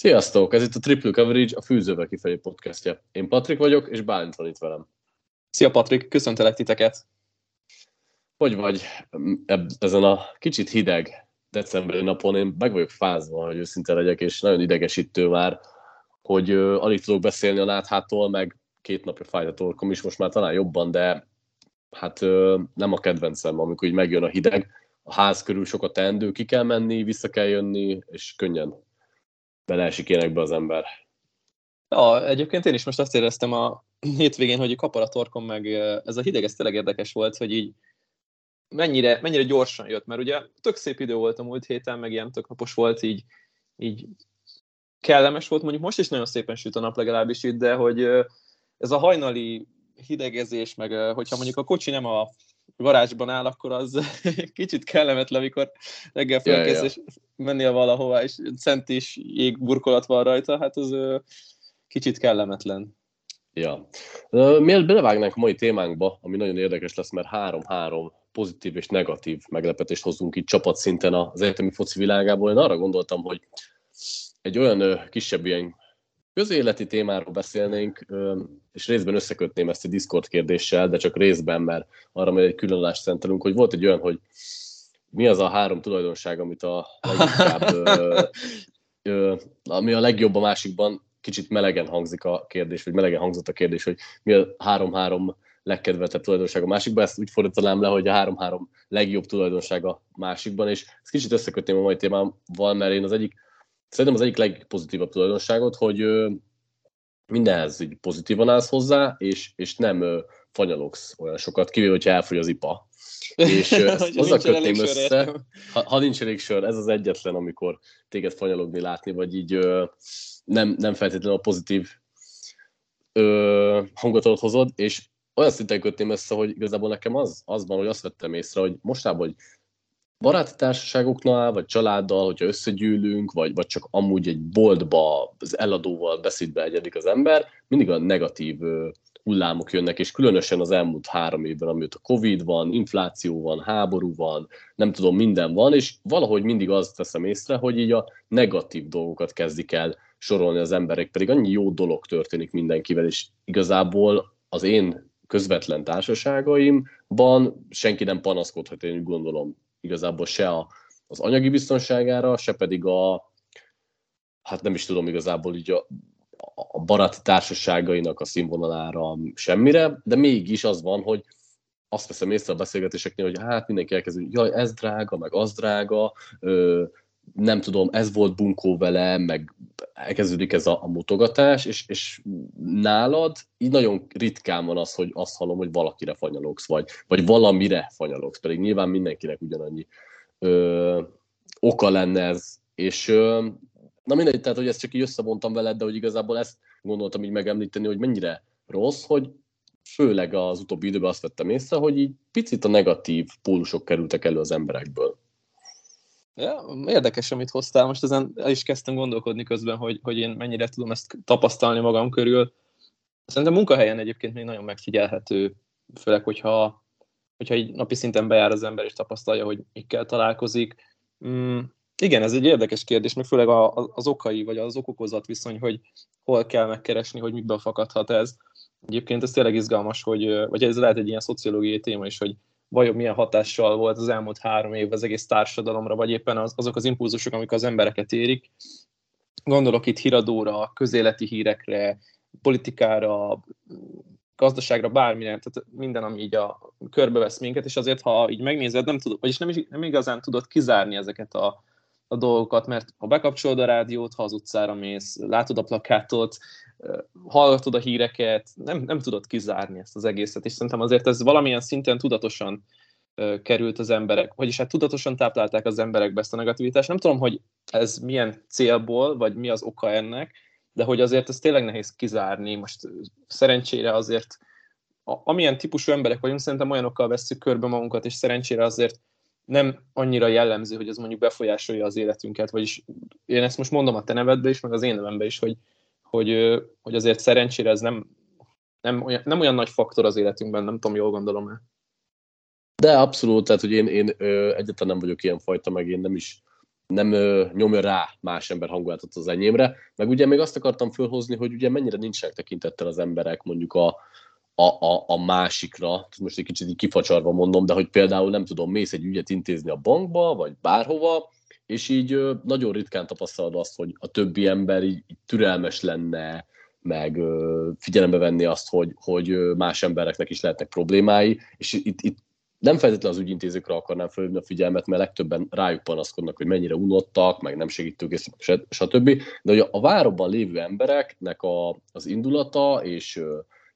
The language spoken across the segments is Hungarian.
Sziasztok! Ez itt a Triple Coverage, a Fűzővel kifelé podcastja. Én Patrik vagyok, és Bálint van itt velem. Szia Patrik, köszöntelek titeket! Hogy vagy ezen a kicsit hideg decemberi napon? Én meg vagyok fázva, hogy őszinte legyek, és nagyon idegesítő már, hogy uh, alig tudok beszélni a láthától, meg két napja fájt a torkom is, most már talán jobban, de hát uh, nem a kedvencem, amikor így megjön a hideg. A ház körül sokat teendő, ki kell menni, vissza kell jönni, és könnyen beleesik ilyenekbe az ember. Ja, egyébként én is most azt éreztem a hétvégén, hogy kapar a torkom, meg ez a hideg, ez tényleg érdekes volt, hogy így mennyire, mennyire gyorsan jött, mert ugye tök szép idő volt a múlt héten, meg ilyen tök napos volt, így, így kellemes volt, mondjuk most is nagyon szépen süt a nap legalábbis itt, de hogy ez a hajnali hidegezés, meg hogyha mondjuk a kocsi nem a garázsban áll, akkor az kicsit kellemetlen, amikor reggel felkezd, ja, ja. és mennél valahova, és szent is jégburkolat van rajta, hát az kicsit kellemetlen. Ja. Mielőtt belevágnánk a mai témánkba, ami nagyon érdekes lesz, mert három-három pozitív és negatív meglepetést hozunk itt csapatszinten az egyetemi foci világából. Én arra gondoltam, hogy egy olyan kisebb ilyen közéleti témáról beszélnénk, és részben összekötném ezt a Discord kérdéssel, de csak részben, mert arra majd egy különadást szentelünk, hogy volt egy olyan, hogy mi az a három tulajdonság, amit a leginkább, ami a legjobb a másikban, kicsit melegen hangzik a kérdés, vagy melegen hangzott a kérdés, hogy mi a három-három legkedvetebb tulajdonság a másikban, ezt úgy fordítanám le, hogy a három-három legjobb tulajdonság a másikban, és ezt kicsit összekötném a mai témámmal, mert én az egyik szerintem az egyik legpozitívabb tulajdonságot, hogy mindenhez így pozitívan állsz hozzá, és, és nem fanyalogsz olyan sokat, kivéve, hogyha elfogy az ipa. És azzal kötném össze, ha, ha nincs elég sör, ez az egyetlen, amikor téged fanyalogni látni, vagy így nem, nem feltétlenül a pozitív ö, hangot hozod, és olyan szinten kötném össze, hogy igazából nekem az, az van, hogy azt vettem észre, hogy mostában, hogy baráti társaságoknál, vagy családdal, hogyha összegyűlünk, vagy, vagy csak amúgy egy boltba az eladóval beszédbe egyedik az ember, mindig a negatív hullámok jönnek, és különösen az elmúlt három évben, amióta Covid van, infláció van, háború van, nem tudom, minden van, és valahogy mindig azt teszem észre, hogy így a negatív dolgokat kezdik el sorolni az emberek, pedig annyi jó dolog történik mindenkivel, és igazából az én közvetlen társaságaimban senki nem panaszkodhat, én úgy gondolom igazából se a, az anyagi biztonságára, se pedig a, hát nem is tudom igazából így a, a baráti társaságainak a színvonalára semmire, de mégis az van, hogy azt veszem észre a beszélgetéseknél, hogy hát mindenki elkezd, hogy jaj, ez drága, meg az drága, ö, nem tudom, ez volt bunkó vele, meg elkezdődik ez a, a mutogatás, és, és nálad így nagyon ritkán van az, hogy azt hallom, hogy valakire fanyalogsz, vagy, vagy valamire fanyalogsz, pedig nyilván mindenkinek ugyanannyi ö, oka lenne ez, és ö, na mindegy, tehát hogy ezt csak így összevontam veled, de hogy igazából ezt gondoltam így megemlíteni, hogy mennyire rossz, hogy főleg az utóbbi időben azt vettem észre, hogy így picit a negatív pólusok kerültek elő az emberekből. Ja, érdekes, amit hoztál. Most ezen el is kezdtem gondolkodni közben, hogy, hogy én mennyire tudom ezt tapasztalni magam körül. Szerintem munkahelyen egyébként még nagyon megfigyelhető, főleg, hogyha, hogyha így napi szinten bejár az ember és tapasztalja, hogy mikkel találkozik. Mm, igen, ez egy érdekes kérdés, meg főleg az okai, vagy az okokozat viszony, hogy hol kell megkeresni, hogy miből fakadhat ez. Egyébként ez tényleg izgalmas, hogy, vagy ez lehet egy ilyen szociológiai téma is, hogy vajon milyen hatással volt az elmúlt három év az egész társadalomra, vagy éppen az, azok az impulzusok, amik az embereket érik. Gondolok itt híradóra, közéleti hírekre, politikára, gazdaságra, bármilyen, tehát minden, ami így a körbevesz minket, és azért, ha így megnézed, nem tudod, vagyis nem, nem igazán tudod kizárni ezeket a, a dolgokat, mert ha bekapcsolod a rádiót, ha az utcára mész, látod a plakátot, hallgatod a híreket, nem, nem tudod kizárni ezt az egészet, és szerintem azért ez valamilyen szinten tudatosan került az emberek, vagyis hát tudatosan táplálták az emberekbe ezt a negativitást. Nem tudom, hogy ez milyen célból, vagy mi az oka ennek, de hogy azért ez tényleg nehéz kizárni. Most szerencsére azért, amilyen típusú emberek vagyunk, szerintem olyanokkal vesszük körbe magunkat, és szerencsére azért nem annyira jellemző, hogy ez mondjuk befolyásolja az életünket, vagyis én ezt most mondom a te nevedbe is, meg az én nevembe is, hogy, hogy, hogy azért szerencsére ez nem, nem, olyan, nem olyan nagy faktor az életünkben, nem tudom, jól gondolom el. De abszolút, tehát hogy én, én ö, egyáltalán nem vagyok ilyen fajta, meg én nem is nem nyomja rá más ember hangulatot az enyémre. Meg ugye még azt akartam fölhozni, hogy ugye mennyire nincsenek tekintettel az emberek mondjuk a, a, a, a másikra, most egy kicsit így kifacsarva mondom, de hogy például nem tudom, mész egy ügyet intézni a bankba, vagy bárhova, és így nagyon ritkán tapasztalod azt, hogy a többi ember így, így türelmes lenne, meg figyelembe venni azt, hogy, hogy más embereknek is lehetnek problémái, és itt, itt nem feltétlenül az ügyintézőkre akarnám felhívni a figyelmet, mert legtöbben rájuk panaszkodnak, hogy mennyire unottak, meg nem segítőkészek, stb. De hogy a városban lévő embereknek a, az indulata és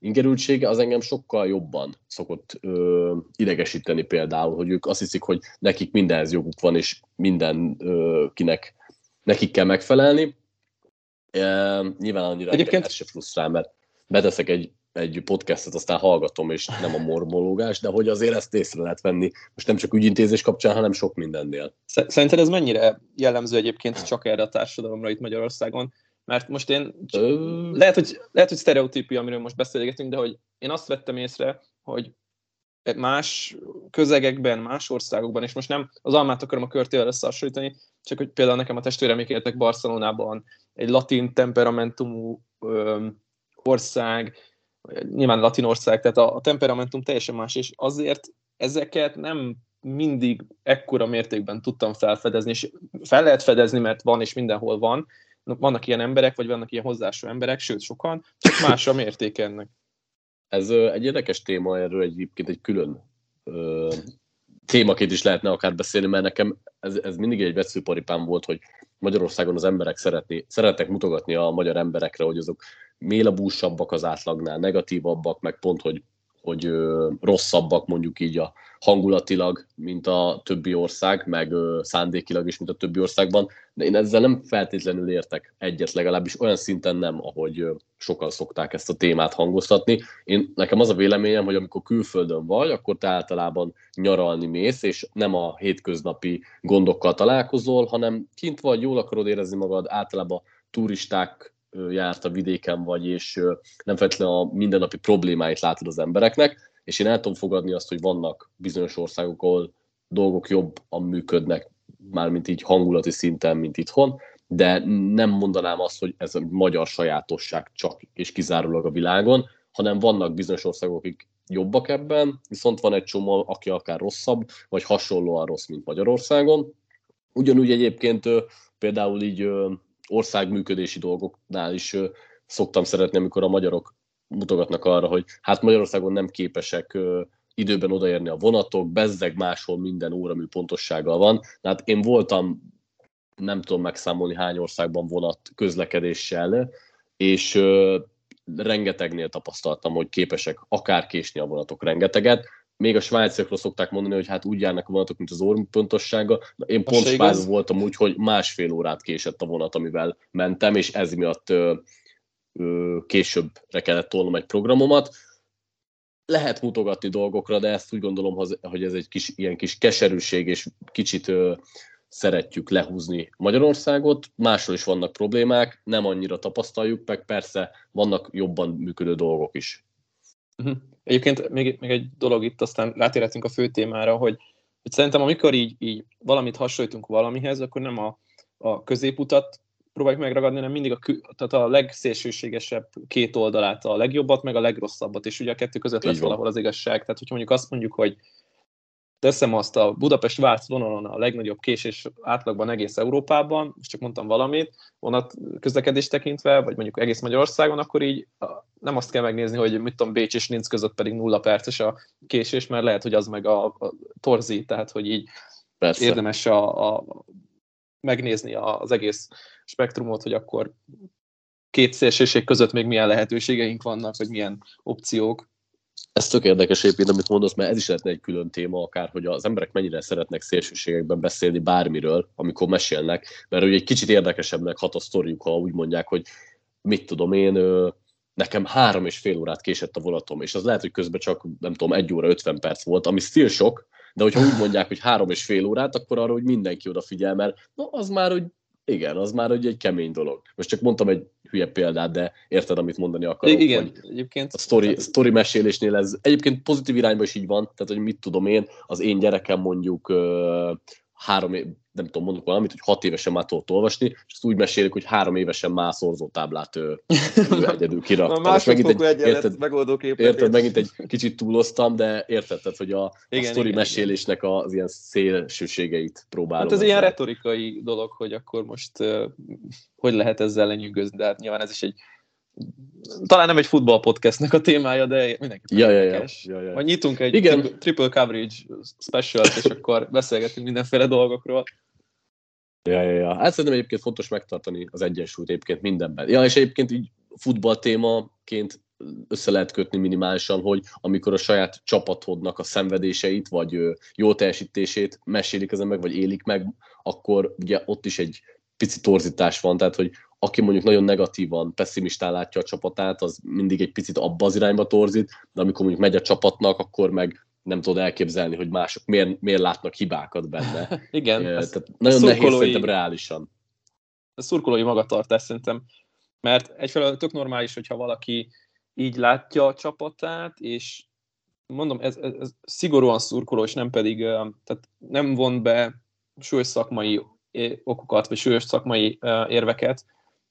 ingerültsége az engem sokkal jobban szokott ö, idegesíteni például, hogy ők azt hiszik, hogy nekik mindenhez joguk van, és mindenkinek nekik kell megfelelni. E, nyilván annyira Egyébként... ez se frusztrál, mert beteszek egy, egy podcastet, aztán hallgatom, és nem a mormológás, de hogy azért ezt észre lehet venni, most nem csak ügyintézés kapcsán, hanem sok mindennél. Szerinted ez mennyire jellemző egyébként csak erre a társadalomra itt Magyarországon? Mert most én, lehet, hogy, lehet, hogy sztereotípia, amiről most beszélgetünk, de hogy én azt vettem észre, hogy más közegekben, más országokban, és most nem az almát akarom a körtével összehasonlítani, csak hogy például nekem a testvérem éltek Barcelonában, egy latin temperamentumú ö, ország, nyilván latin ország, tehát a, a temperamentum teljesen más, és azért ezeket nem mindig ekkora mértékben tudtam felfedezni, és fel lehet fedezni, mert van és mindenhol van, vannak ilyen emberek, vagy vannak ilyen hozzású emberek, sőt sokan, csak más a mérték ennek. Ez egy érdekes téma, erről egyébként egy külön ö, témaként is lehetne akár beszélni, mert nekem ez, ez mindig egy veszőparipám volt, hogy Magyarországon az emberek szeretni, szeretnek mutogatni a magyar emberekre, hogy azok mélabúsabbak az átlagnál, negatívabbak, meg pont, hogy hogy rosszabbak mondjuk így a hangulatilag, mint a többi ország, meg szándékilag is, mint a többi országban, de én ezzel nem feltétlenül értek egyet, legalábbis olyan szinten nem, ahogy sokan szokták ezt a témát hangoztatni. Én, nekem az a véleményem, hogy amikor külföldön vagy, akkor te általában nyaralni mész, és nem a hétköznapi gondokkal találkozol, hanem kint vagy, jól akarod érezni magad, általában turisták járt a vidéken vagy, és nem feltétlenül a mindennapi problémáit látod az embereknek, és én el tudom fogadni azt, hogy vannak bizonyos országok, ahol dolgok jobban működnek, mármint így hangulati szinten, mint itthon, de nem mondanám azt, hogy ez a magyar sajátosság csak és kizárólag a világon, hanem vannak bizonyos országok, akik jobbak ebben, viszont van egy csomó, aki akár rosszabb, vagy hasonlóan rossz, mint Magyarországon. Ugyanúgy egyébként például így országműködési dolgoknál is szoktam szeretni, amikor a magyarok mutogatnak arra, hogy hát Magyarországon nem képesek időben odaérni a vonatok, bezzeg máshol minden óramű pontossággal van. Tehát én voltam, nem tudom megszámolni hány országban vonat közlekedéssel, és rengetegnél tapasztaltam, hogy képesek akár késni a vonatok rengeteget, még a svájciakról szokták mondani, hogy hát úgy járnak a vonatok, mint az orr pontossága. Én pont svájcban voltam úgy, hogy másfél órát késett a vonat, amivel mentem, és ez miatt ö, ö, későbbre kellett tolnom egy programomat. Lehet mutogatni dolgokra, de ezt úgy gondolom, hogy ez egy kis, ilyen kis keserűség, és kicsit ö, szeretjük lehúzni Magyarországot. Máshol is vannak problémák, nem annyira tapasztaljuk, meg persze vannak jobban működő dolgok is. Uh-huh. Egyébként még, még egy dolog itt, aztán rátérhetünk a fő témára, hogy, hogy szerintem amikor így, így valamit hasonlítunk valamihez, akkor nem a, a középutat próbáljuk megragadni, hanem mindig a, tehát a legszélsőségesebb két oldalát, a legjobbat, meg a legrosszabbat, és ugye a kettő között lesz valahol az igazság. Tehát, hogyha mondjuk azt mondjuk, hogy teszem azt a Budapest-Vác vonalon a legnagyobb késés átlagban egész Európában, most csak mondtam valamit, vonat közlekedés tekintve, vagy mondjuk egész Magyarországon, akkor így nem azt kell megnézni, hogy mit tudom, Bécs és Linz között pedig nulla perces a késés, mert lehet, hogy az meg a, a torzi, tehát hogy így Persze. érdemes a, a, megnézni az egész spektrumot, hogy akkor két szélsőség között még milyen lehetőségeink vannak, vagy milyen opciók. Ez tök érdekes egyébként, amit mondasz, mert ez is lehetne egy külön téma, akár, hogy az emberek mennyire szeretnek szélsőségekben beszélni bármiről, amikor mesélnek, mert ugye egy kicsit érdekesebbnek hat a sztoriuk, ha úgy mondják, hogy mit tudom én, nekem három és fél órát késett a vonatom, és az lehet, hogy közben csak, nem tudom, egy óra 50 perc volt, ami still sok, de hogyha úgy mondják, hogy három és fél órát, akkor arra, hogy mindenki odafigyel, mert na, az már, hogy igen, az már hogy egy kemény dolog. Most csak mondtam egy hülye példát, de érted, amit mondani akarok. Igen, egyébként. A story, story mesélésnél ez egyébként pozitív irányban is így van, tehát hogy mit tudom én, az én gyerekem mondjuk három, nem tudom, mondok valamit, hogy hat évesen már tudott olvasni, és azt úgy mesélik, hogy három évesen már szorzótáblát ő, ő egyedül kirakta. A megint egy, érted, megoldó érted, megint egy kicsit túloztam, de érted, hogy a, igen, a sztori igen, mesélésnek igen. az ilyen szélsőségeit próbálom. Hát ez ilyen retorikai dolog, hogy akkor most uh, hogy lehet ezzel lenyűgözni, de hát nyilván ez is egy talán nem egy futball podcastnek a témája, de mindenki ja, ja, ja, ja, ja. Majd nyitunk egy Igen. triple coverage special és akkor beszélgetünk mindenféle dolgokról. Ja, ja, ja. Hát szerintem egyébként fontos megtartani az egyensúlyt egyébként mindenben. Ja, és egyébként így futball témaként össze lehet kötni minimálisan, hogy amikor a saját csapatodnak a szenvedéseit, vagy jó teljesítését mesélik ezen meg, vagy élik meg, akkor ugye ott is egy pici torzítás van, tehát hogy aki mondjuk nagyon negatívan, pessimistán látja a csapatát, az mindig egy picit abba az irányba torzít, de amikor mondjuk megy a csapatnak, akkor meg nem tudod elképzelni, hogy mások miért, miért látnak hibákat benne. Igen. E, tehát nagyon nehéz szerintem reálisan. A szurkolói magatartás szerintem, mert egyfelől tök normális, hogyha valaki így látja a csapatát, és mondom, ez, ez, ez szigorúan szurkoló, és nem pedig, tehát nem von be súlyos szakmai okokat, vagy súlyos szakmai érveket,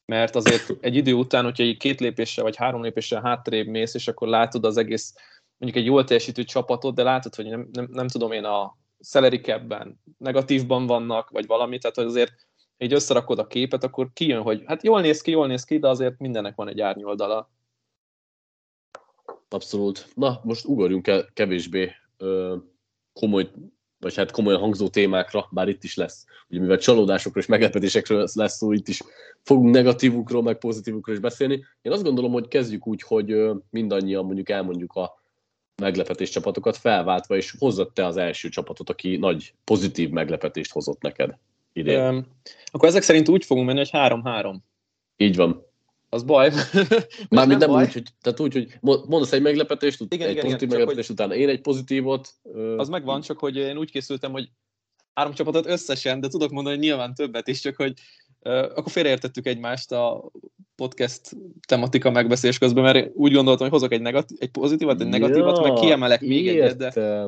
mert azért egy idő után, hogyha egy két lépéssel vagy három lépéssel hátrébb mész, és akkor látod az egész, mondjuk egy jól teljesítő csapatot, de látod, hogy nem, nem, nem tudom én a salary capben negatívban vannak, vagy valami, tehát hogy azért így összerakod a képet, akkor kijön, hogy hát jól néz ki, jól néz ki, de azért mindennek van egy árnyoldala. Abszolút. Na, most ugorjunk el kevésbé ö, komoly vagy hát komolyan hangzó témákra, bár itt is lesz. Ugye mivel csalódásokról és meglepetésekről lesz szó, itt is fogunk negatívukról, meg pozitívukról is beszélni. Én azt gondolom, hogy kezdjük úgy, hogy mindannyian mondjuk elmondjuk a meglepetés csapatokat felváltva, és hozott te az első csapatot, aki nagy pozitív meglepetést hozott neked idén. Um, akkor ezek szerint úgy fogunk menni, hogy 3-3. Így van az baj. Mármint nem, nem baj. úgy, hogy, tehát úgy, hogy mondasz egy meglepetést, igen, egy igen, pozitív igen, meglepetést hogy utána én egy pozitívot. Az megvan, csak hogy én úgy készültem, hogy három csapatot összesen, de tudok mondani hogy nyilván többet is, csak hogy uh, akkor félreértettük egymást a podcast tematika megbeszélés közben, mert úgy gondoltam, hogy hozok egy, negatív, egy pozitívat, egy negatívat, ja, meg kiemelek még egyet, de...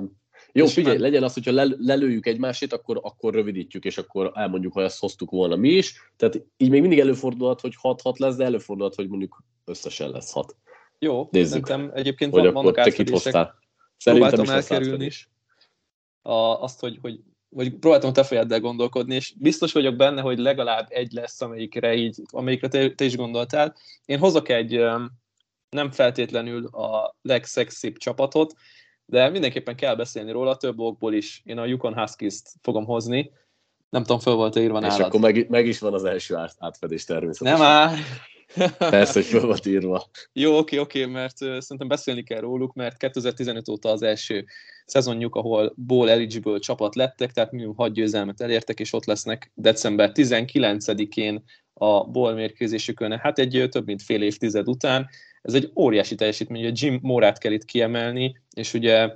Jó, és figyelj, már... legyen az, hogyha lelőjük egymásét, akkor, akkor rövidítjük, és akkor elmondjuk, hogy ezt hoztuk volna mi is. Tehát így még mindig előfordulhat, hogy 6-6 lesz, de előfordulhat, hogy mondjuk összesen lesz 6. Jó, Nézzük, szerintem egyébként hogy van, vannak átfedések. Próbáltam elkerülni is. A, azt, hogy, hogy vagy próbáltam a te fejeddel gondolkodni, és biztos vagyok benne, hogy legalább egy lesz, amelyikre, így, amelyikre te, te is gondoltál. Én hozok egy nem feltétlenül a legszexibb csapatot, de mindenképpen kell beszélni róla, több okból is. Én a Yukon Huskies-t fogom hozni, nem tudom, föl volt írva nálad. És akkor meg, meg, is van az első átfedés természetesen. Nem áll! Persze, hogy föl volt írva. Jó, oké, oké, mert uh, szerintem beszélni kell róluk, mert 2015 óta az első szezonjuk, ahol Bowl eligible csapat lettek, tehát minimum 6 győzelmet elértek, és ott lesznek december 19-én a Bowl mérkőzésükön. Hát egy több mint fél évtized után, ez egy óriási teljesítmény, ugye Jim Morát kell itt kiemelni, és ugye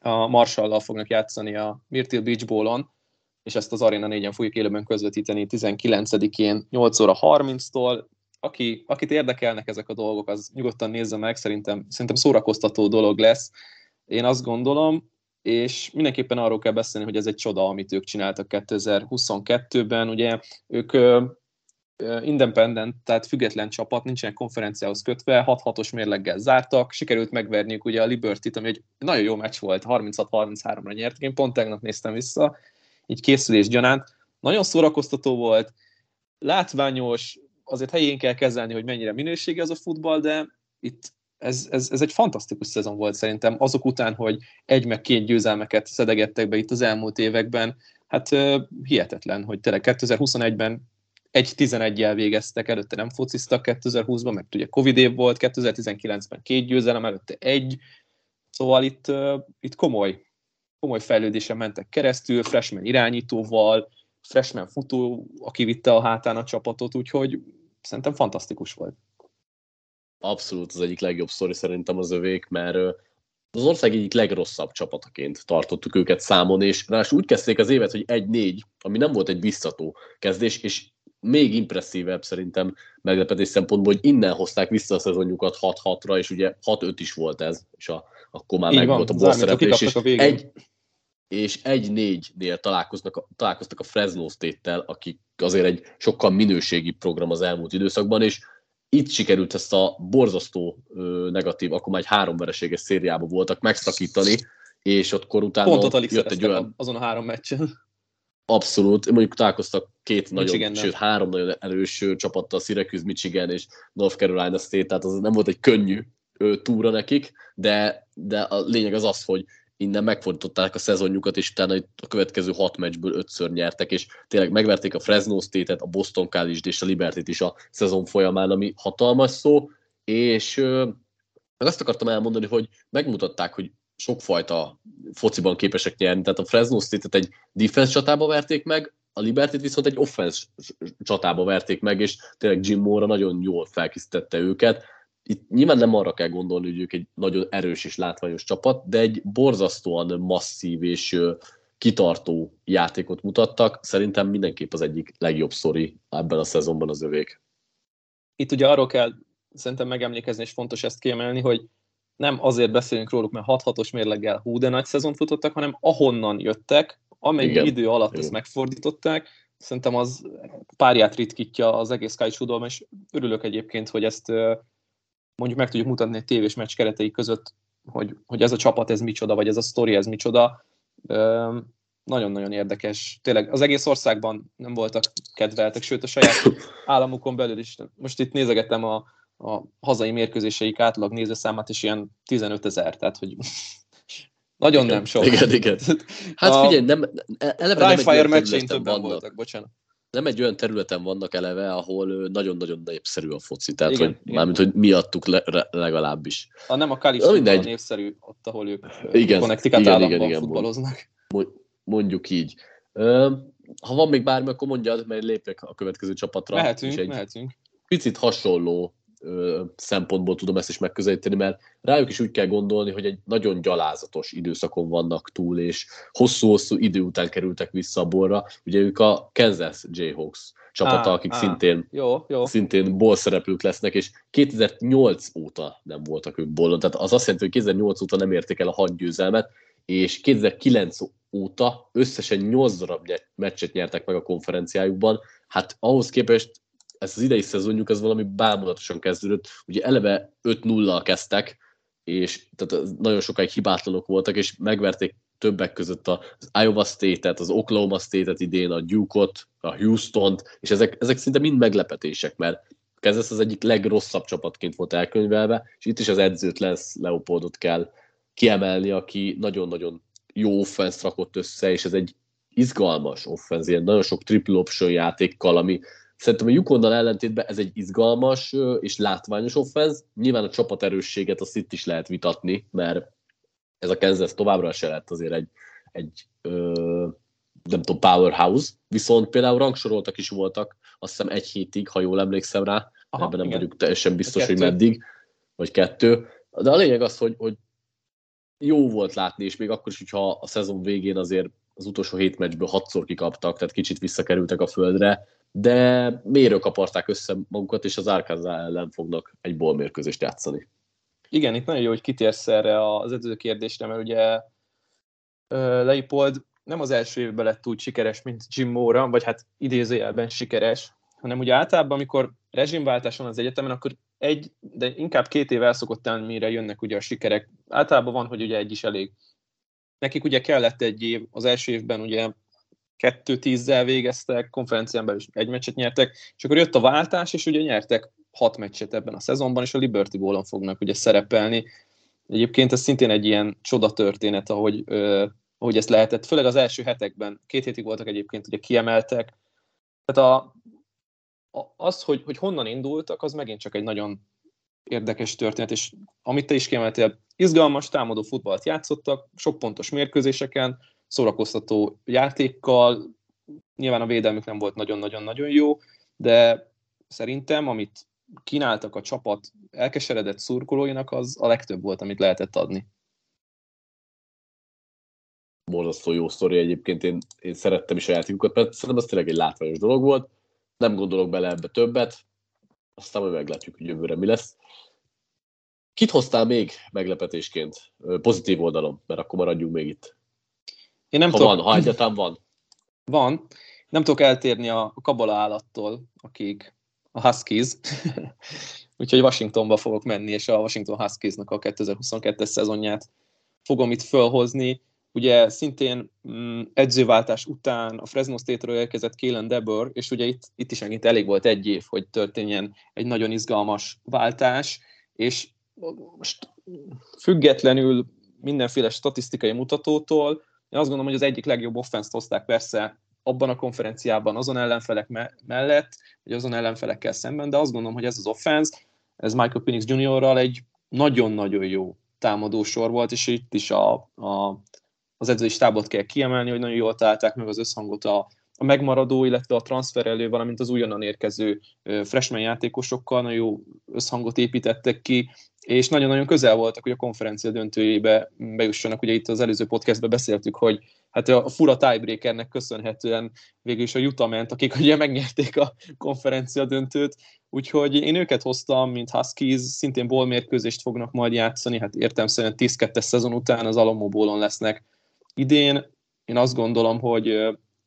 a Marshall-lal fognak játszani a Myrtle Beach Bowl-on, és ezt az Arena 4-en fogjuk élőben közvetíteni 19-én 8 óra 30-tól. Aki, akit érdekelnek ezek a dolgok, az nyugodtan nézze meg, szerintem, szerintem szórakoztató dolog lesz. Én azt gondolom, és mindenképpen arról kell beszélni, hogy ez egy csoda, amit ők csináltak 2022-ben. Ugye ők independent, tehát független csapat, nincsenek konferenciához kötve, 6-6-os mérleggel zártak, sikerült megverniük ugye a Liberty-t, ami egy nagyon jó meccs volt, 36-33-ra nyertek, én pont tegnap néztem vissza, így készülés gyanánt. Nagyon szórakoztató volt, látványos, azért helyén kell kezelni, hogy mennyire minőségi az a futball, de itt ez, ez, ez egy fantasztikus szezon volt szerintem, azok után, hogy egy meg két győzelmeket szedegettek be itt az elmúlt években, hát hihetetlen, hogy tényleg 2021-ben egy 11-jel végeztek, előtte nem fociztak 2020-ban, mert ugye Covid év volt, 2019-ben két győzelem, előtte egy, szóval itt, itt komoly, komoly fejlődésen mentek keresztül, freshman irányítóval, freshman futó, aki vitte a hátán a csapatot, úgyhogy szerintem fantasztikus volt. Abszolút az egyik legjobb sztori szerintem az övék, mert az ország egyik legrosszabb csapataként tartottuk őket számon, és ráadásul úgy kezdték az évet, hogy 1-4, ami nem volt egy biztató kezdés, és még impresszívebb szerintem meglepetés szempontból, hogy innen hozták vissza a szezonjukat 6-6-ra, és ugye 6-5 is volt ez, és a, akkor már meg volt a boss szereplés, és egy, és egy-négynél találkoznak, találkoztak a Fresno State-tel, akik azért egy sokkal minőségi program az elmúlt időszakban, és itt sikerült ezt a borzasztó negatív, akkor már egy három vereséges szériában voltak megszakítani, és ott utána Pontot alig jött egy olyan... azon a három meccsen. Abszolút, mondjuk találkoztak két Michigan nagyon, sőt három nagyon erős csapattal, Syracuse, Michigan és North Carolina State, tehát az nem volt egy könnyű túra nekik, de, de a lényeg az az, hogy innen megfordították a szezonjukat, és utána a következő hat meccsből ötször nyertek, és tényleg megverték a Fresno State-et, a Boston college és a Liberty-t is a szezon folyamán, ami hatalmas szó, és meg azt akartam elmondani, hogy megmutatták, hogy sokfajta fociban képesek nyerni, tehát a Fresno State-et egy defense csatába verték meg, a Liberty-t viszont egy offense csatába verték meg, és tényleg Jim Mora nagyon jól felkészítette őket, itt nyilván nem arra kell gondolni, hogy ők egy nagyon erős és látványos csapat, de egy borzasztóan masszív és kitartó játékot mutattak. Szerintem mindenképp az egyik legjobb szori ebben a szezonban az övék. Itt ugye arról kell szerintem megemlékezni, és fontos ezt kiemelni, hogy nem azért beszélünk róluk, mert 6-6-os mérleggel hú, de nagy szezon futottak, hanem ahonnan jöttek, amennyi Igen. idő alatt Igen. ezt megfordították, szerintem az párját ritkítja az egész college és örülök egyébként, hogy ezt mondjuk meg tudjuk mutatni egy tévés meccs keretei között, hogy, hogy ez a csapat ez micsoda, vagy ez a sztori ez micsoda. Nagyon-nagyon érdekes. Tényleg az egész országban nem voltak kedveltek, sőt a saját államukon belül is. Most itt nézegetem a, a hazai mérkőzéseik átlag nézőszámát, és ilyen 15 ezer, tehát hogy nagyon igen, nem sok. Igen, igen. Hát figyelj, nem, eleve nem egy többen voltak, bocsánat nem egy olyan területen vannak eleve, ahol nagyon-nagyon népszerű a foci, tehát igen, hogy, igen. mármint, hogy miattuk le, legalábbis. Ha nem a Kalifornia a népszerű, ott, ahol ők igen, Connecticut igen, államban igen, igen, futballoznak. Mondjuk így. Ha van még bármi, akkor mondjad, mert lépek a következő csapatra. Mehetünk, egy mehetünk. Picit hasonló ö, szempontból tudom ezt is megközelíteni, mert rájuk is úgy kell gondolni, hogy egy nagyon gyalázatos időszakon vannak túl, és hosszú-hosszú idő után kerültek vissza a borra. Ugye ők a Kansas Jayhawks csapata, á, akik á, szintén, jó, jó. szintén ból szereplők lesznek, és 2008 óta nem voltak ők bollon. Tehát az azt jelenti, hogy 2008 óta nem érték el a hat győzelmet, és 2009 óta összesen 8 darab meccset nyertek meg a konferenciájukban. Hát ahhoz képest ez az idei szezonjuk ez valami bámulatosan kezdődött. Ugye eleve 5-0-al kezdtek, és tehát nagyon sokáig hibátlanok voltak, és megverték többek között az Iowa State-et, az Oklahoma State-et idén, a Duke-ot, a Houston-t, és ezek, ezek szinte mind meglepetések, mert Kansas az egyik legrosszabb csapatként volt elkönyvelve, és itt is az edzőt lesz Leopoldot kell kiemelni, aki nagyon-nagyon jó offense rakott össze, és ez egy izgalmas offenz, ilyen nagyon sok triple option játékkal, ami Szerintem a Yukonnal ellentétben ez egy izgalmas és látványos offenz. Nyilván a csapat erősséget azt itt is lehet vitatni, mert ez a Kansas továbbra se lett azért egy, egy ö, nem tudom, powerhouse, viszont például rangsoroltak is voltak, azt hiszem egy hétig, ha jól emlékszem rá, Aha, ebben nem igen. vagyok teljesen biztos, hogy meddig, vagy kettő. De a lényeg az, hogy, hogy jó volt látni, és még akkor is, hogyha a szezon végén azért az utolsó hét meccsből hatszor kikaptak, tehát kicsit visszakerültek a földre, de miért kaparták össze magukat, és az Arkansas ellen fognak egy mérkőzést játszani. Igen, itt nagyon jó, hogy kitérsz erre az edző kérdésre, mert ugye Leipold nem az első évben lett úgy sikeres, mint Jim Mora, vagy hát idézőjelben sikeres, hanem ugye általában, amikor rezsimváltás van az egyetemen, akkor egy, de inkább két év el szokott tenni, mire jönnek ugye a sikerek. Általában van, hogy ugye egy is elég. Nekik ugye kellett egy év, az első évben ugye kettő tízzel végeztek, konferencián belül is egy meccset nyertek, és akkor jött a váltás, és ugye nyertek hat meccset ebben a szezonban, és a Liberty Bowl-on fognak ugye szerepelni. Egyébként ez szintén egy ilyen csoda történet, ahogy, ö, ahogy ezt lehetett, főleg az első hetekben, két hétig voltak egyébként, ugye kiemeltek. Tehát a, a, az, hogy, hogy honnan indultak, az megint csak egy nagyon érdekes történet, és amit te is kiemeltél, izgalmas, támadó futballt játszottak, sok pontos mérkőzéseken, szórakoztató játékkal, nyilván a védelmük nem volt nagyon-nagyon-nagyon jó, de szerintem, amit kínáltak a csapat elkeseredett szurkolóinak, az a legtöbb volt, amit lehetett adni. Borzasztó jó sztori egyébként, én, én szerettem is a játékokat, mert szerintem ez tényleg egy látványos dolog volt. Nem gondolok bele ebbe többet, aztán majd meglátjuk, hogy jövőre mi lesz. Kit hoztál még meglepetésként, pozitív oldalon, mert akkor maradjunk még itt? Én nem ha tudok, van, ha egyáltalán van. Van. Nem tudok eltérni a kabala állattól, akik a Huskies. Úgyhogy Washingtonba fogok menni, és a Washington Huskiesnak a 2022-es szezonját fogom itt fölhozni. Ugye szintén mm, edzőváltás után a Fresno State-ről érkezett Kélen Debor, és ugye itt, itt is megint elég volt egy év, hogy történjen egy nagyon izgalmas váltás, és most függetlenül mindenféle statisztikai mutatótól, én azt gondolom, hogy az egyik legjobb offenszt hozták persze abban a konferenciában azon ellenfelek me- mellett, vagy azon ellenfelekkel szemben, de azt gondolom, hogy ez az offense, ez Michael Penix Jr.-ral egy nagyon-nagyon jó támadó sor volt, és itt is a, a, az edzői stábot kell kiemelni, hogy nagyon jól találták meg az összhangot a, a megmaradó, illetve a transferelő, valamint az újonnan érkező freshman játékosokkal nagyon jó összhangot építettek ki, és nagyon-nagyon közel voltak, hogy a konferencia döntőjébe bejussanak. Ugye itt az előző podcastben beszéltük, hogy hát a fura tiebreakernek köszönhetően végül is a Utah ment, akik ugye megnyerték a konferencia döntőt, úgyhogy én őket hoztam, mint Huskies, szintén bólmérkőzést fognak majd játszani, hát értem szerint 10-2-es szezon után az Alamo lesznek idén. Én azt gondolom, hogy,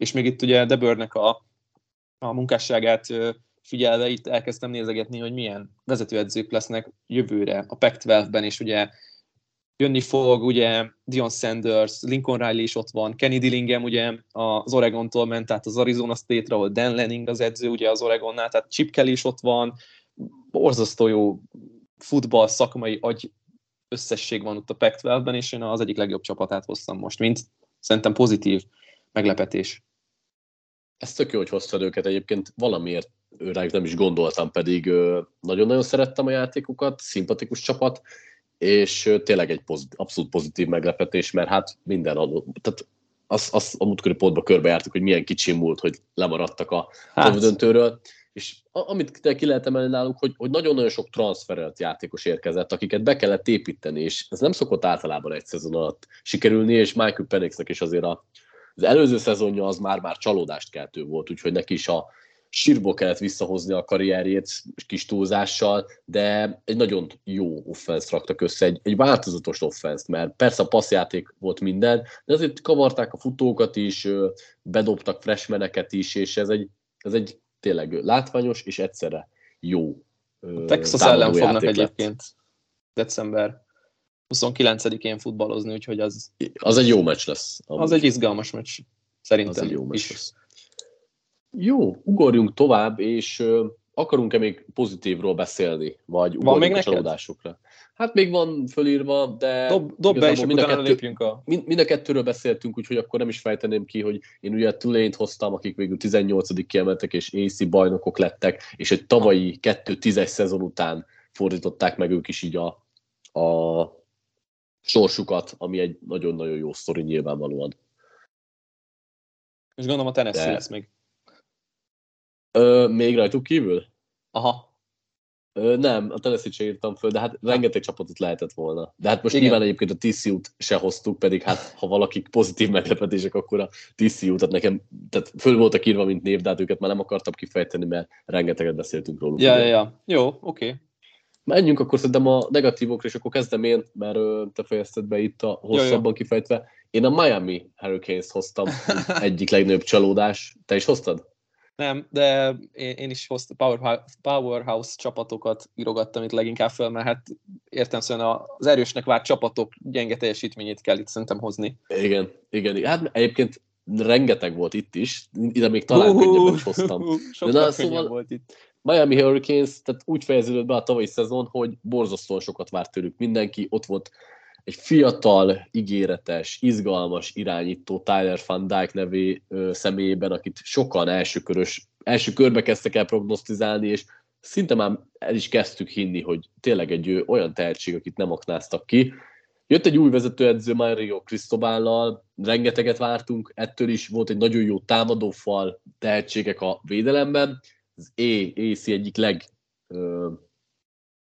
és még itt ugye Debörnek a, a munkásságát figyelve itt elkezdtem nézegetni, hogy milyen vezetőedzők lesznek jövőre a Pac-12-ben, és ugye jönni fog, ugye Dion Sanders, Lincoln Riley is ott van, Kenny Dillingham ugye az Oregontól ment, tehát az Arizona State-ra, ahol Dan Lenning az edző ugye az Oregonnál, tehát Chip Kelly is ott van, borzasztó jó futball szakmai agy összesség van ott a Pac-12-ben, és én az egyik legjobb csapatát hoztam most, mint szerintem pozitív meglepetés. Ez tök jó, hogy hoztad őket egyébként valamiért őrájuk nem is gondoltam, pedig nagyon-nagyon szerettem a játékokat, szimpatikus csapat, és tényleg egy pozit, abszolút pozitív meglepetés, mert hát minden adott, tehát azt az a múltkori pótba körbejártuk, hogy milyen kicsi múlt, hogy lemaradtak a hát. döntőről, és amit ki lehet emelni náluk, hogy, hogy nagyon-nagyon sok transferelt játékos érkezett, akiket be kellett építeni, és ez nem szokott általában egy szezon alatt sikerülni, és Michael Penixnek is azért a, az előző szezonja az már-már csalódást keltő volt, úgyhogy neki is a, sírból kellett visszahozni a karrierjét kis túlzással, de egy nagyon jó offensz raktak össze, egy, egy változatos offensz, mert persze a passzjáték volt minden, de azért kavarták a futókat is, bedobtak freshmeneket is, és ez egy, ez egy tényleg látványos és egyszerre jó a Texas ellen fognak egyébként december 29-én futballozni, úgyhogy az... Az egy jó meccs lesz. Amúgy. Az egy izgalmas meccs, szerintem az egy jó meccs is. Lesz. Jó, ugorjunk tovább, és akarunk-e még pozitívról beszélni, vagy van még a csalódásokra? Hát még van fölírva, de... Dob, dob be, és mind a, kettő, lépjünk a... Mind, mind a kettőről beszéltünk, úgyhogy akkor nem is fejteném ki, hogy én ugye Tulane-t hoztam, akik végül 18 kiemeltek, és AC bajnokok lettek, és egy tavalyi 2-10-es szezon után fordították meg ők is így a, a sorsukat, ami egy nagyon-nagyon jó sztori nyilvánvalóan. És gondolom a Tennessee de... lesz még. Ö, még rajtuk kívül? Aha. Ö, nem, a tennessee írtam föl, de hát rengeteg csapatot lehetett volna. De hát most Igen. nyilván egyébként a TCU-t se hoztuk, pedig hát ha valakik pozitív meglepetések, akkor a TCU, tehát nekem tehát föl voltak írva, mint név, de hát őket már nem akartam kifejteni, mert rengeteget beszéltünk róluk. Ja, ja, ja. Jó, oké. Okay. Menjünk akkor szerintem a negatívokra, és akkor kezdem én, mert te fejezted be itt a hosszabban kifejtve. Én a Miami Hurricanes hoztam, egyik legnagyobb csalódás. Te is hoztad? Nem, de én, én is hoztam powerhouse, powerhouse csapatokat írogattam itt leginkább föl, mert hát értem szóval az erősnek várt csapatok gyenge teljesítményét kell itt szerintem hozni. Igen, igen. Hát egyébként rengeteg volt itt is, ide még talán uh, könnyebben hoztam. Uh, de na, szóval volt itt. Miami Hurricanes, tehát úgy fejeződött be a tavalyi szezon, hogy borzasztóan sokat várt tőlük mindenki, ott volt egy fiatal, ígéretes, izgalmas irányító Tyler Van Dyke nevé ö, személyében, akit sokan elsőkörös, első körbe kezdtek el prognosztizálni, és szinte már el is kezdtük hinni, hogy tényleg egy ö, olyan tehetség, akit nem aknáztak ki. Jött egy új vezetőedző Mario Cristobállal, rengeteget vártunk, ettől is volt egy nagyon jó támadófal, tehetségek a védelemben. Az AC egyik leg,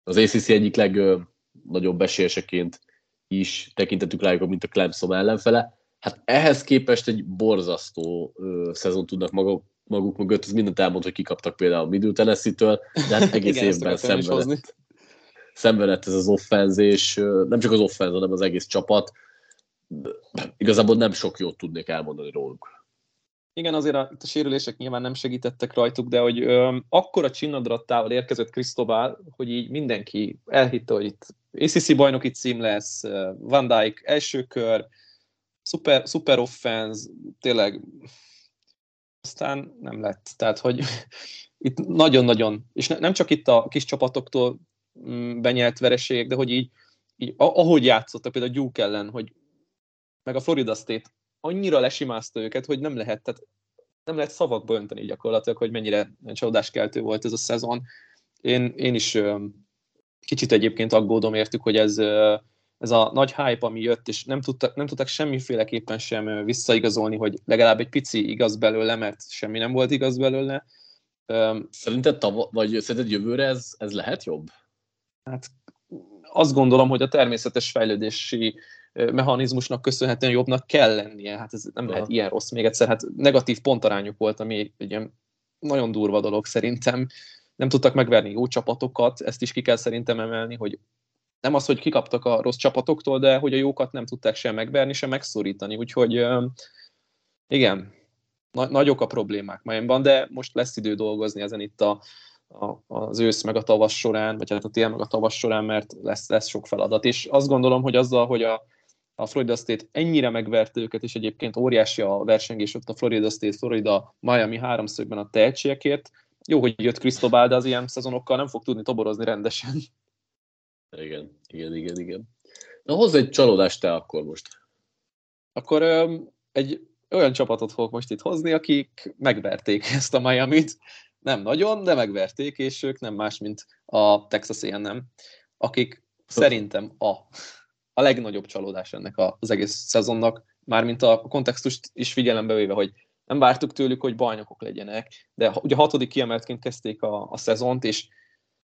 az ACC egyik legnagyobb esélyeseként is tekintetük rájuk, mint a Clemson ellenfele. Hát ehhez képest egy borzasztó szezon tudnak maguk, maguk mögött, ez mindent elmond, hogy kikaptak például a Middle Tennessee-től, de hát egész Igen, évben szenvedett, szenvedett ez az offenz, és nem csak az offenz, hanem az egész csapat. igazából nem sok jót tudnék elmondani róluk. Igen, azért a, a sérülések nyilván nem segítettek rajtuk, de hogy ö, akkora csinnadrattával érkezett Cristobal, hogy így mindenki elhitte, hogy itt ACC bajnoki cím lesz, Van Dijk első kör, szuper, szuper offense, tényleg aztán nem lett. Tehát, hogy itt nagyon-nagyon, és ne, nem csak itt a kis csapatoktól mm, benyelt vereségek, de hogy így, így ahogy játszottak, például a Duke ellen, hogy meg a Florida State annyira lesimázta őket, hogy nem lehet, tehát nem lehet szavakba önteni gyakorlatilag, hogy mennyire csodáskeltő volt ez a szezon. Én, én is kicsit egyébként aggódom értük, hogy ez, ez a nagy hype, ami jött, és nem tudtak, nem tudtak semmiféleképpen sem visszaigazolni, hogy legalább egy pici igaz belőle, mert semmi nem volt igaz belőle. Szerinted, tava, vagy szerinted jövőre ez, ez lehet jobb? Hát azt gondolom, hogy a természetes fejlődési mechanizmusnak köszönhetően jobbnak kell lennie. Hát ez nem Aha. lehet ilyen rossz még egyszer. Hát negatív pontarányuk volt, ami egy ilyen nagyon durva dolog szerintem. Nem tudtak megverni jó csapatokat, ezt is ki kell szerintem emelni, hogy nem az, hogy kikaptak a rossz csapatoktól, de hogy a jókat nem tudták sem megverni, sem megszorítani. Úgyhogy igen, na- nagyok a problémák Miamiban, de most lesz idő dolgozni ezen itt a, a, az ősz meg a tavasz során, vagy hát a tél meg a tavasz során, mert lesz, lesz sok feladat. És azt gondolom, hogy azzal, hogy a, a Florida State ennyire megverte őket, és egyébként óriási a versengés ott a Florida State, Florida, Miami háromszögben a tehetségekért. Jó, hogy jött Cristobal, de az ilyen szezonokkal nem fog tudni toborozni rendesen. Igen, igen, igen, igen. Na hozz egy csalódást te akkor most. Akkor um, egy olyan csapatot fogok most itt hozni, akik megverték ezt a Miami-t. Nem nagyon, de megverték, és ők nem más, mint a Texas A&M, akik szerintem a a legnagyobb csalódás ennek az egész szezonnak, mármint a kontextust is figyelembe véve, hogy nem vártuk tőlük, hogy bajnokok legyenek, de ugye hatodik kiemeltként kezdték a, a szezont, és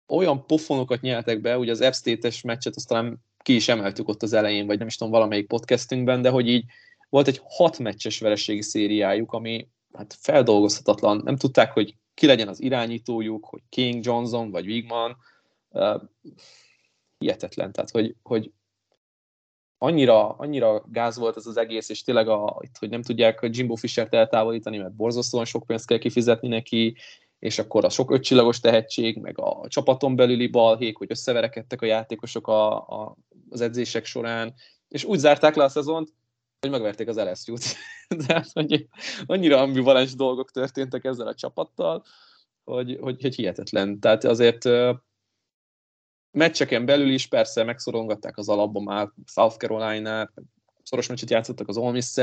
olyan pofonokat nyeltek be, ugye az App State-es meccset aztán ki is emeltük ott az elején, vagy nem is tudom, valamelyik podcastünkben, de hogy így volt egy hat meccses vereségi szériájuk, ami hát feldolgozhatatlan. Nem tudták, hogy ki legyen az irányítójuk, hogy King, Johnson vagy Wigman. Uh, hihetetlen, tehát hogy, hogy annyira, annyira gáz volt ez az egész, és tényleg, a, itt, hogy nem tudják Jimbo Fisher-t eltávolítani, mert borzasztóan sok pénzt kell kifizetni neki, és akkor a sok ötcsillagos tehetség, meg a csapaton belüli balhék, hogy összeverekedtek a játékosok a, a, az edzések során, és úgy zárták le a szezont, hogy megverték az LSU-t. Tehát, annyira ambivalens dolgok történtek ezzel a csapattal, hogy, hogy, hogy hihetetlen. Tehát azért meccseken belül is persze megszorongatták az alapba már South Carolina-t, szoros meccset játszottak az Ole miss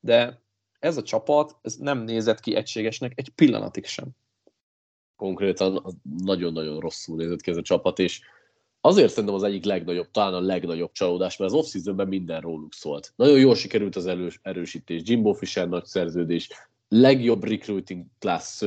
de ez a csapat ez nem nézett ki egységesnek egy pillanatig sem. Konkrétan nagyon-nagyon rosszul nézett ki ez a csapat, és azért szerintem az egyik legnagyobb, talán a legnagyobb csalódás, mert az off minden róluk szólt. Nagyon jól sikerült az erős, erősítés, Jimbo Fisher nagy szerződés, legjobb recruiting class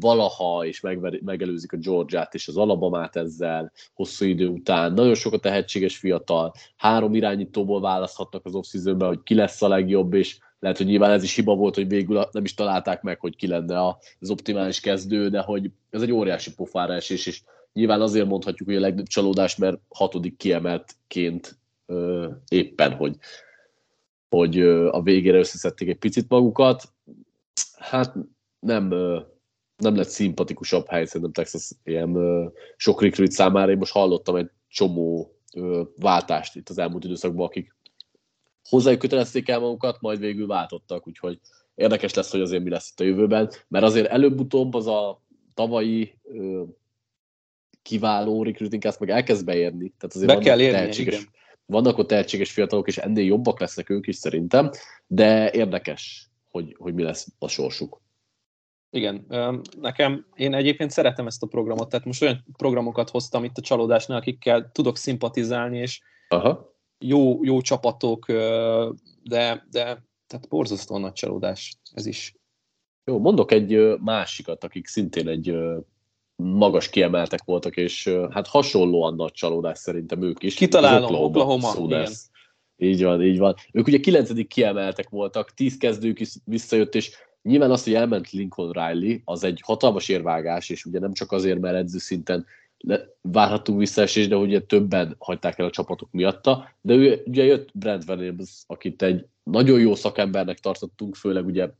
valaha, és megver, megelőzik a Georgiát és az Alabamát ezzel hosszú idő után. Nagyon sok a tehetséges fiatal, három irányítóból választhatnak az off hogy ki lesz a legjobb, és lehet, hogy nyilván ez is hiba volt, hogy végül nem is találták meg, hogy ki lenne az optimális kezdő, de hogy ez egy óriási pofára esés, és nyilván azért mondhatjuk, hogy a legnagyobb csalódás, mert hatodik kiemeltként éppen, hogy hogy a végére összeszedték egy picit magukat hát nem, nem lett szimpatikusabb hely szerintem Texas ilyen sok recruit számára. Én most hallottam egy csomó váltást itt az elmúlt időszakban, akik hozzájuk kötelezték el magukat, majd végül váltottak, úgyhogy érdekes lesz, hogy azért mi lesz itt a jövőben, mert azért előbb-utóbb az a tavalyi kiváló recruiting cast meg elkezd beérni. Tehát azért Be kell érni, tehetséges, igen. vannak ott tehetséges fiatalok, és ennél jobbak lesznek ők is szerintem, de érdekes hogy, hogy mi lesz a sorsuk. Igen, nekem, én egyébként szeretem ezt a programot, tehát most olyan programokat hoztam itt a csalódásnál, akikkel tudok szimpatizálni, és Aha. Jó, jó csapatok, de, de tehát borzasztóan nagy csalódás ez is. Jó, mondok egy másikat, akik szintén egy magas kiemeltek voltak, és hát hasonlóan nagy csalódás szerintem ők is. Kitalálom, Oklahoma, Oklahoma igen. Így van, így van. Ők ugye kilencedik kiemeltek voltak, tíz kezdők is visszajött, és nyilván az, hogy elment Lincoln Riley, az egy hatalmas érvágás, és ugye nem csak azért, mert edző szinten várhatunk visszaesés, de ugye többen hagyták el a csapatok miatta, de ő, ugye jött Brent Williams, akit egy nagyon jó szakembernek tartottunk, főleg ugye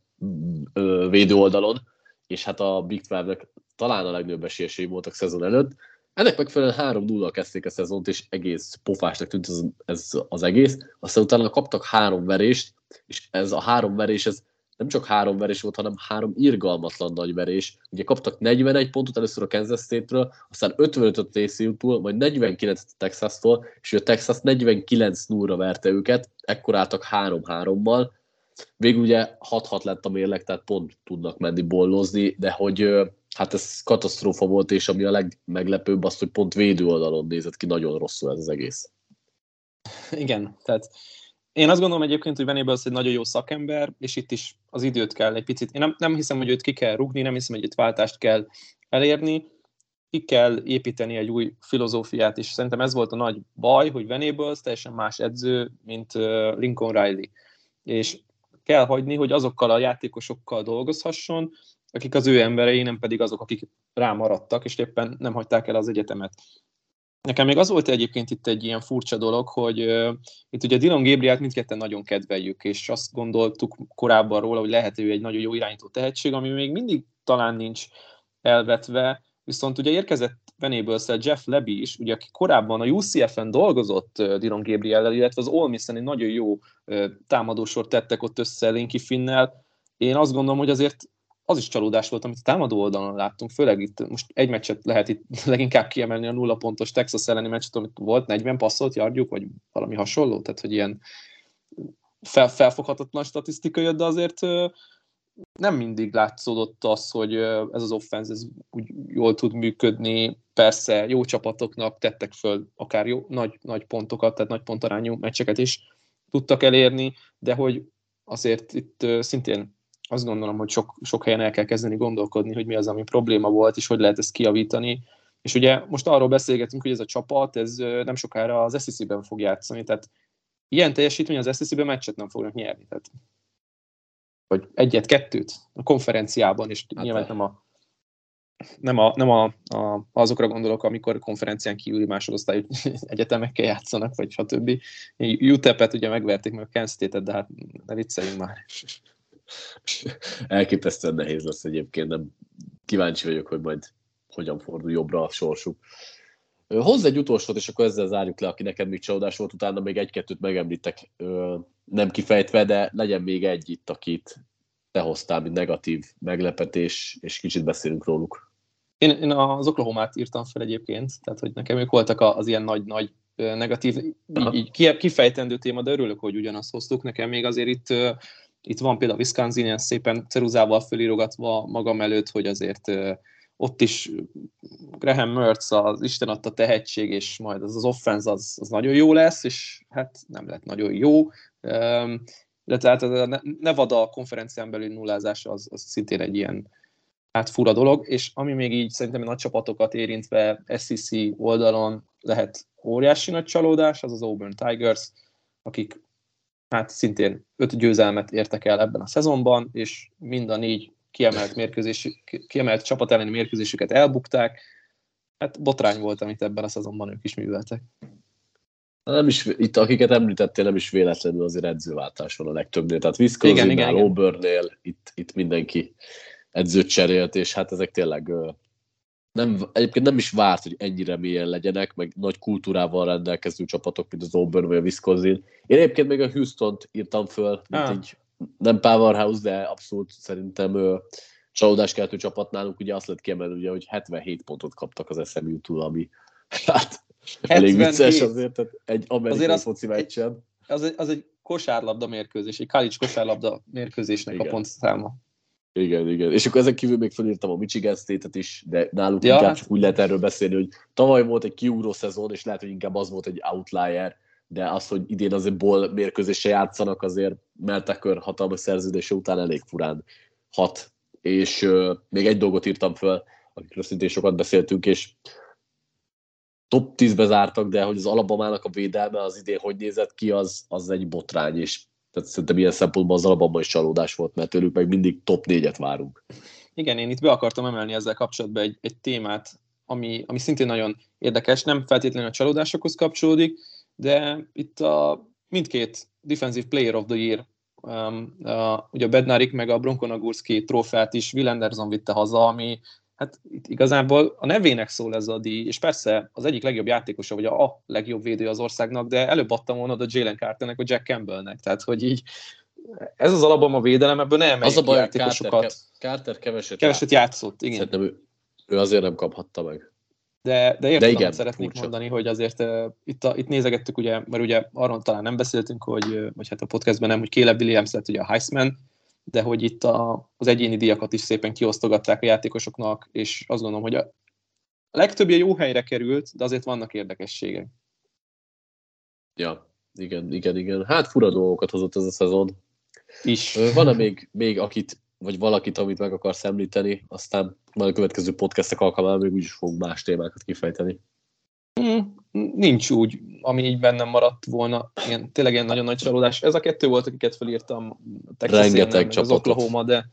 védő oldalon, és hát a Big 12 talán a legnagyobb esélyesei voltak szezon előtt. Ennek megfelelően 3 0 kezdték a szezont, és egész pofásnak tűnt ez, ez az egész. Aztán utána kaptak három verést, és ez a három verés, ez nem csak három verés volt, hanem három irgalmatlan nagy verés. Ugye kaptak 41 pontot először a Kansas State-ről, aztán 55 a TCU-tól, majd 49 a Texas-tól, és a Texas 49 0 verte őket, ekkor álltak 3-3-mal. Végül ugye 6-6 lett a mérleg, tehát pont tudnak menni bollozni, de hogy hát ez katasztrófa volt, és ami a legmeglepőbb az, hogy pont védő oldalon nézett ki nagyon rosszul ez az egész. Igen, tehát én azt gondolom egyébként, hogy Venables egy nagyon jó szakember, és itt is az időt kell egy picit. Én nem, nem hiszem, hogy őt ki kell rugni, nem hiszem, hogy itt váltást kell elérni, ki kell építeni egy új filozófiát, és szerintem ez volt a nagy baj, hogy Venables teljesen más edző, mint Lincoln Riley. És kell hagyni, hogy azokkal a játékosokkal dolgozhasson, akik az ő emberei, nem pedig azok, akik rámaradtak, és éppen nem hagyták el az egyetemet. Nekem még az volt egyébként itt egy ilyen furcsa dolog, hogy uh, itt ugye Dylan Gabrielt mindketten nagyon kedveljük, és azt gondoltuk korábban róla, hogy lehet ő egy nagyon jó irányító tehetség, ami még mindig talán nincs elvetve, viszont ugye érkezett venables Jeff Leby is, ugye, aki korábban a UCF-en dolgozott uh, Dylan Gabriel-el, illetve az Ole Miss-en egy nagyon jó uh, támadósort tettek ott össze Linky Finnel. Én azt gondolom, hogy azért az is csalódás volt, amit a támadó oldalon láttunk, főleg itt most egy meccset lehet itt leginkább kiemelni a nulla pontos Texas elleni meccset, amit volt 40 passzolt yardjuk, vagy valami hasonló, tehát hogy ilyen fel, felfoghatatlan statisztika jött, de azért nem mindig látszódott az, hogy ez az offense ez úgy jól tud működni. Persze jó csapatoknak tettek föl akár jó, nagy, nagy pontokat, tehát nagy pontarányú meccseket is tudtak elérni, de hogy azért itt szintén azt gondolom, hogy sok, sok helyen el kell kezdeni gondolkodni, hogy mi az, ami probléma volt, és hogy lehet ezt kiavítani. És ugye most arról beszélgetünk, hogy ez a csapat, ez nem sokára az SEC-ben fog játszani, tehát ilyen teljesítmény az SEC-ben meccset nem fognak nyerni. Tehát, vagy egyet, kettőt a konferenciában, és hát nyilván nem a nem, a, nem a, a, azokra gondolok, amikor konferencián kívüli másodosztályú egyetemekkel játszanak, vagy stb. UTEP-et ugye megverték meg a Kent State-et, de hát ne vicceljünk már. Elképesztően nehéz lesz egyébként, nem kíváncsi vagyok, hogy majd hogyan fordul jobbra a sorsuk. Hozz egy utolsót, és akkor ezzel zárjuk le, aki neked még csalódás volt, utána még egy-kettőt megemlítek, nem kifejtve, de legyen még egy itt, akit te hoztál, mint negatív meglepetés, és kicsit beszélünk róluk. Én, én az Oklahoma-t írtam fel egyébként, tehát hogy nekem ők voltak az ilyen nagy-nagy negatív, így, így kifejtendő téma, de örülök, hogy ugyanazt hoztuk. Nekem még azért itt itt van például Wisconsin ilyen szépen ceruzával fölírogatva magam előtt, hogy azért ott is Graham Mertz az Isten adta tehetség, és majd az az offense az, az nagyon jó lesz, és hát nem lett nagyon jó. De tehát a Nevada konferencián belül nullázása az, az szintén egy ilyen hát fura dolog, és ami még így szerintem nagy csapatokat érintve SEC oldalon lehet óriási nagy csalódás, az az Auburn Tigers, akik hát szintén öt győzelmet értek el ebben a szezonban, és mind a négy kiemelt, mérkőzés, kiemelt csapat elleni mérkőzésüket elbukták. Hát botrány volt, amit ebben a szezonban ők is műveltek. Nem is, itt akiket említettél, nem is véletlenül azért edzőváltás van a legtöbbnél. Tehát Wisconsin-nál, Auburnnél itt, itt mindenki edzőt cserélt, és hát ezek tényleg nem, egyébként nem is várt, hogy ennyire mélyen legyenek, meg nagy kultúrával rendelkező csapatok, mint az Auburn vagy a Wisconsin. Én egyébként még a Houston-t írtam föl, mint ah. egy nem powerhouse, de abszolút szerintem ő, csalódáskeltő csapat nálunk, ugye azt lett kiemelni, ugye, hogy 77 pontot kaptak az SMU-tól, ami hát elég vicces azért, tehát egy amerikai az, foci meccsen. Az egy, az egy kosárlabda mérkőzés, egy college kosárlabda mérkőzésnek Igen. a pontszáma. Igen, igen. És akkor ezek kívül még felírtam a Michigan State-et is, de náluk ja. inkább csak úgy lehet erről beszélni, hogy tavaly volt egy kiugró szezon, és lehet, hogy inkább az volt egy outlier, de az, hogy idén azért ból mérkőzése játszanak, azért Meltekör hatalmas szerződése után elég furán hat. És uh, még egy dolgot írtam föl, akikről szintén sokat beszéltünk, és top 10-be zártak, de hogy az Alabamának a védelme az idén hogy nézett ki, az, az egy botrány, és tehát szerintem ilyen szempontból az alapban is csalódás volt, mert tőlük meg mindig top négyet várunk. Igen, én itt be akartam emelni ezzel kapcsolatban egy, egy témát, ami, ami szintén nagyon érdekes, nem feltétlenül a csalódásokhoz kapcsolódik, de itt a mindkét Defensive Player of the Year, um, a, ugye a Bednarik meg a Bronkonagurski trófeát is Will Anderson vitte haza, ami hát itt igazából a nevének szól ez a díj, és persze az egyik legjobb játékosa, vagy a, a legjobb védő az országnak, de előbb adtam volna a Jalen Carternek, a Jack Campbellnek, tehát hogy így ez az alapban a védelem, ebből nem Az a baj, játékosokat. Carter, Carter keveset, keveset játszott. igen. Szerintem ő, ő azért nem kaphatta meg. De, de értem, de igen, szeretnék furcsa. mondani, hogy azért uh, itt, a, itt nézegettük, ugye, mert ugye arról talán nem beszéltünk, hogy, vagy hát a podcastben nem, hogy Caleb Williams lett ugye a Heisman, de hogy itt a, az egyéni díjakat is szépen kiosztogatták a játékosoknak, és azt gondolom, hogy a legtöbbje jó helyre került, de azért vannak érdekességek. Ja, igen, igen, igen. Hát fura dolgokat hozott ez a szezon. Is. Van-e még, még akit, vagy valakit, amit meg akarsz említeni, aztán majd a következő podcastek alkalmával még úgyis fogunk más témákat kifejteni. Nincs úgy, ami így bennem maradt volna. Igen, tényleg ilyen nagyon nagy csalódás. Ez a kettő volt, akiket felírtam. Texas Rengeteg az Oklahoma, de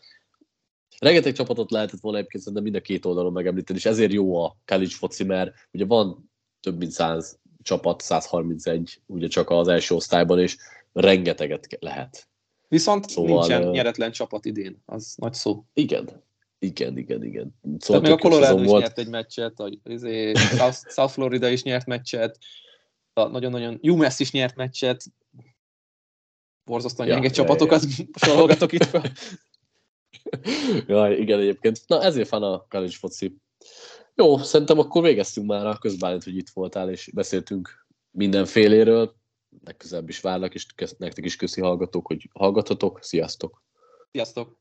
Rengeteg csapatot lehetett volna egyébként de mind a két oldalon megemlíteni, és ezért jó a college foci, mert ugye van több mint 100 csapat, 131 ugye csak az első osztályban, és rengeteget lehet. Viszont szóval, nincsen nyeretlen csapat idén, az nagy szó. Igen, igen, igen, igen. Szóval még a Colorado is volt. nyert egy meccset, a, izé, South, South Florida is nyert meccset, nagyon-nagyon UMass is nyert meccset, borzasztóan ja, gyenge ja, csapatokat ja. sorolgatok itt fel. ja, igen, egyébként. Na, ezért van a college foci. Jó, szerintem akkor végeztünk már a közbálint, hogy itt voltál, és beszéltünk mindenféléről. Legközelebb is várlak, és nektek is köszi hallgatók, hogy hallgathatok. Sziasztok! Sziasztok!